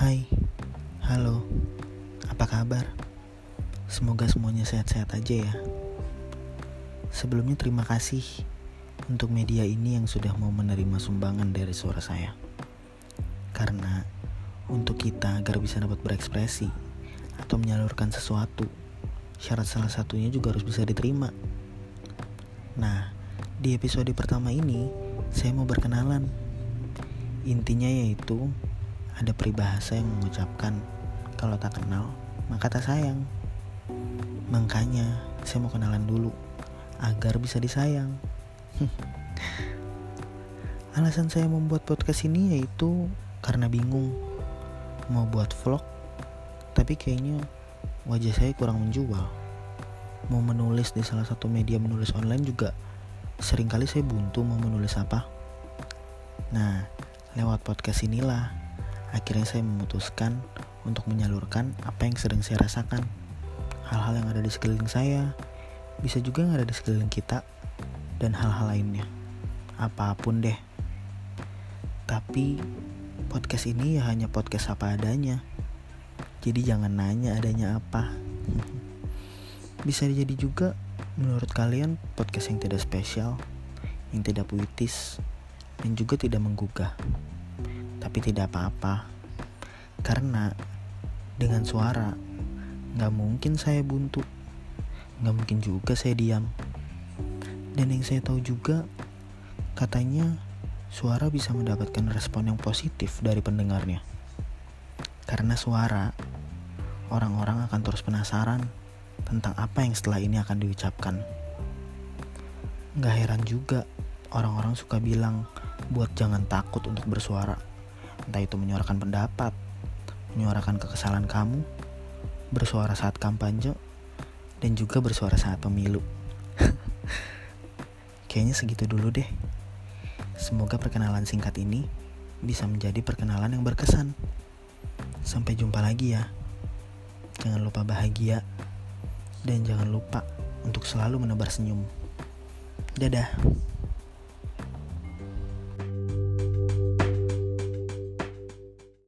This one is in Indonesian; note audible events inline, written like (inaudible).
Hai, halo, apa kabar? Semoga semuanya sehat-sehat aja ya. Sebelumnya terima kasih untuk media ini yang sudah mau menerima sumbangan dari suara saya. Karena untuk kita agar bisa dapat berekspresi atau menyalurkan sesuatu, syarat salah satunya juga harus bisa diterima. Nah, di episode pertama ini saya mau berkenalan. Intinya yaitu ada peribahasa yang mengucapkan kalau tak kenal maka tak sayang. Makanya saya mau kenalan dulu agar bisa disayang. (laughs) Alasan saya membuat podcast ini yaitu karena bingung mau buat vlog tapi kayaknya wajah saya kurang menjual. Mau menulis di salah satu media menulis online juga sering kali saya buntu mau menulis apa. Nah, lewat podcast inilah akhirnya saya memutuskan untuk menyalurkan apa yang sedang saya rasakan. Hal-hal yang ada di sekeliling saya, bisa juga yang ada di sekeliling kita, dan hal-hal lainnya. Apa pun deh. Tapi podcast ini ya hanya podcast apa adanya. Jadi jangan nanya adanya apa. (laughs) Bisa jadi juga menurut kalian podcast yang tidak spesial, yang tidak puitis, dan juga tidak menggugah. Tapi tidak apa-apa. Karena dengan suara nggak mungkin saya buntu. Nggak mungkin juga saya diam. Dan yang saya tahu juga katanya suara bisa mendapatkan respon yang positif dari pendengarnya. Karena suara orang-orang akan terus penasaran tentang apa yang setelah ini akan diucapkan. Nggak heran juga orang-orang suka bilang buat jangan takut untuk bersuara entah itu menyuarakan pendapat menyuarakan kekesalan kamu, bersuara saat kampanye, dan juga bersuara saat pemilu. (laughs) Kayaknya segitu dulu deh. Semoga perkenalan singkat ini bisa menjadi perkenalan yang berkesan. Sampai jumpa lagi ya. Jangan lupa bahagia dan jangan lupa untuk selalu menebar senyum. Dadah.